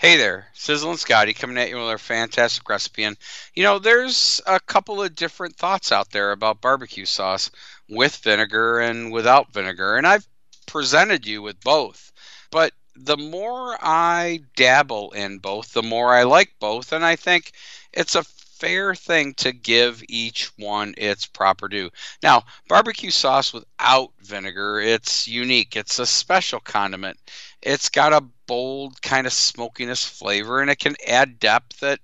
Hey there, Sizzlin Scotty coming at you with our fantastic recipe. And, you know, there's a couple of different thoughts out there about barbecue sauce with vinegar and without vinegar. And I've presented you with both. But the more I dabble in both, the more I like both. And I think it's a fair thing to give each one its proper due. Now, barbecue sauce without vinegar, it's unique. It's a special condiment. It's got a bold kind of smokiness flavor and it can add depth at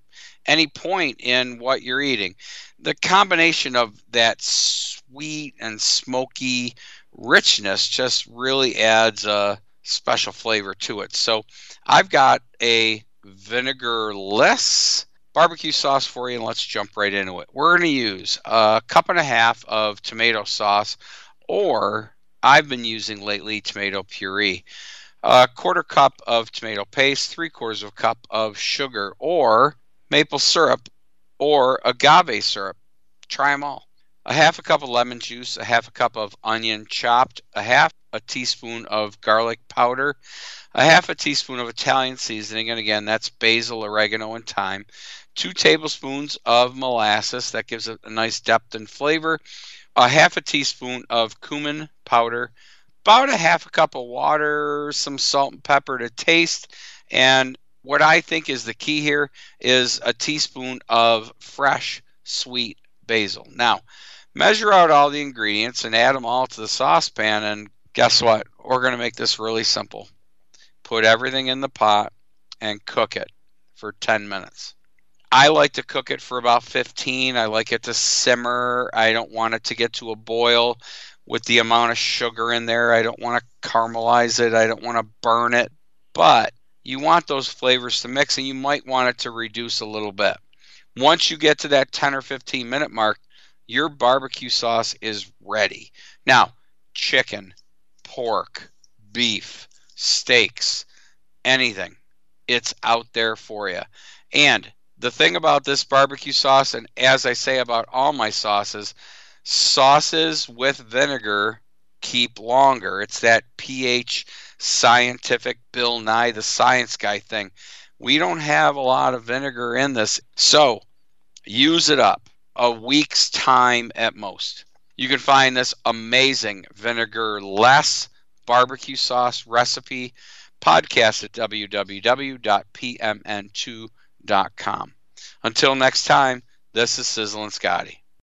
any point in what you're eating. The combination of that sweet and smoky richness just really adds a special flavor to it. So I've got a vinegarless barbecue sauce for you and let's jump right into it. We're going to use a cup and a half of tomato sauce or I've been using lately tomato puree a quarter cup of tomato paste, three quarters of a cup of sugar or maple syrup or agave syrup. Try them all. A half a cup of lemon juice, a half a cup of onion chopped, a half a teaspoon of garlic powder, a half a teaspoon of Italian seasoning, and again, that's basil, oregano, and thyme, two tablespoons of molasses, that gives it a nice depth and flavor, a half a teaspoon of cumin powder, about a half a cup of water, some salt and pepper to taste, and what I think is the key here is a teaspoon of fresh sweet basil. Now, measure out all the ingredients and add them all to the saucepan, and guess what? We're going to make this really simple. Put everything in the pot and cook it for 10 minutes. I like to cook it for about 15. I like it to simmer. I don't want it to get to a boil with the amount of sugar in there. I don't want to caramelize it. I don't want to burn it. But you want those flavors to mix and you might want it to reduce a little bit. Once you get to that 10 or 15 minute mark, your barbecue sauce is ready. Now, chicken, pork, beef, steaks, anything, it's out there for you. And the thing about this barbecue sauce, and as I say about all my sauces, sauces with vinegar keep longer. It's that pH scientific Bill Nye the Science Guy thing. We don't have a lot of vinegar in this, so use it up a week's time at most. You can find this amazing vinegar less barbecue sauce recipe podcast at www.pmn2.com. Until next time, this is Sizzlin Scotty.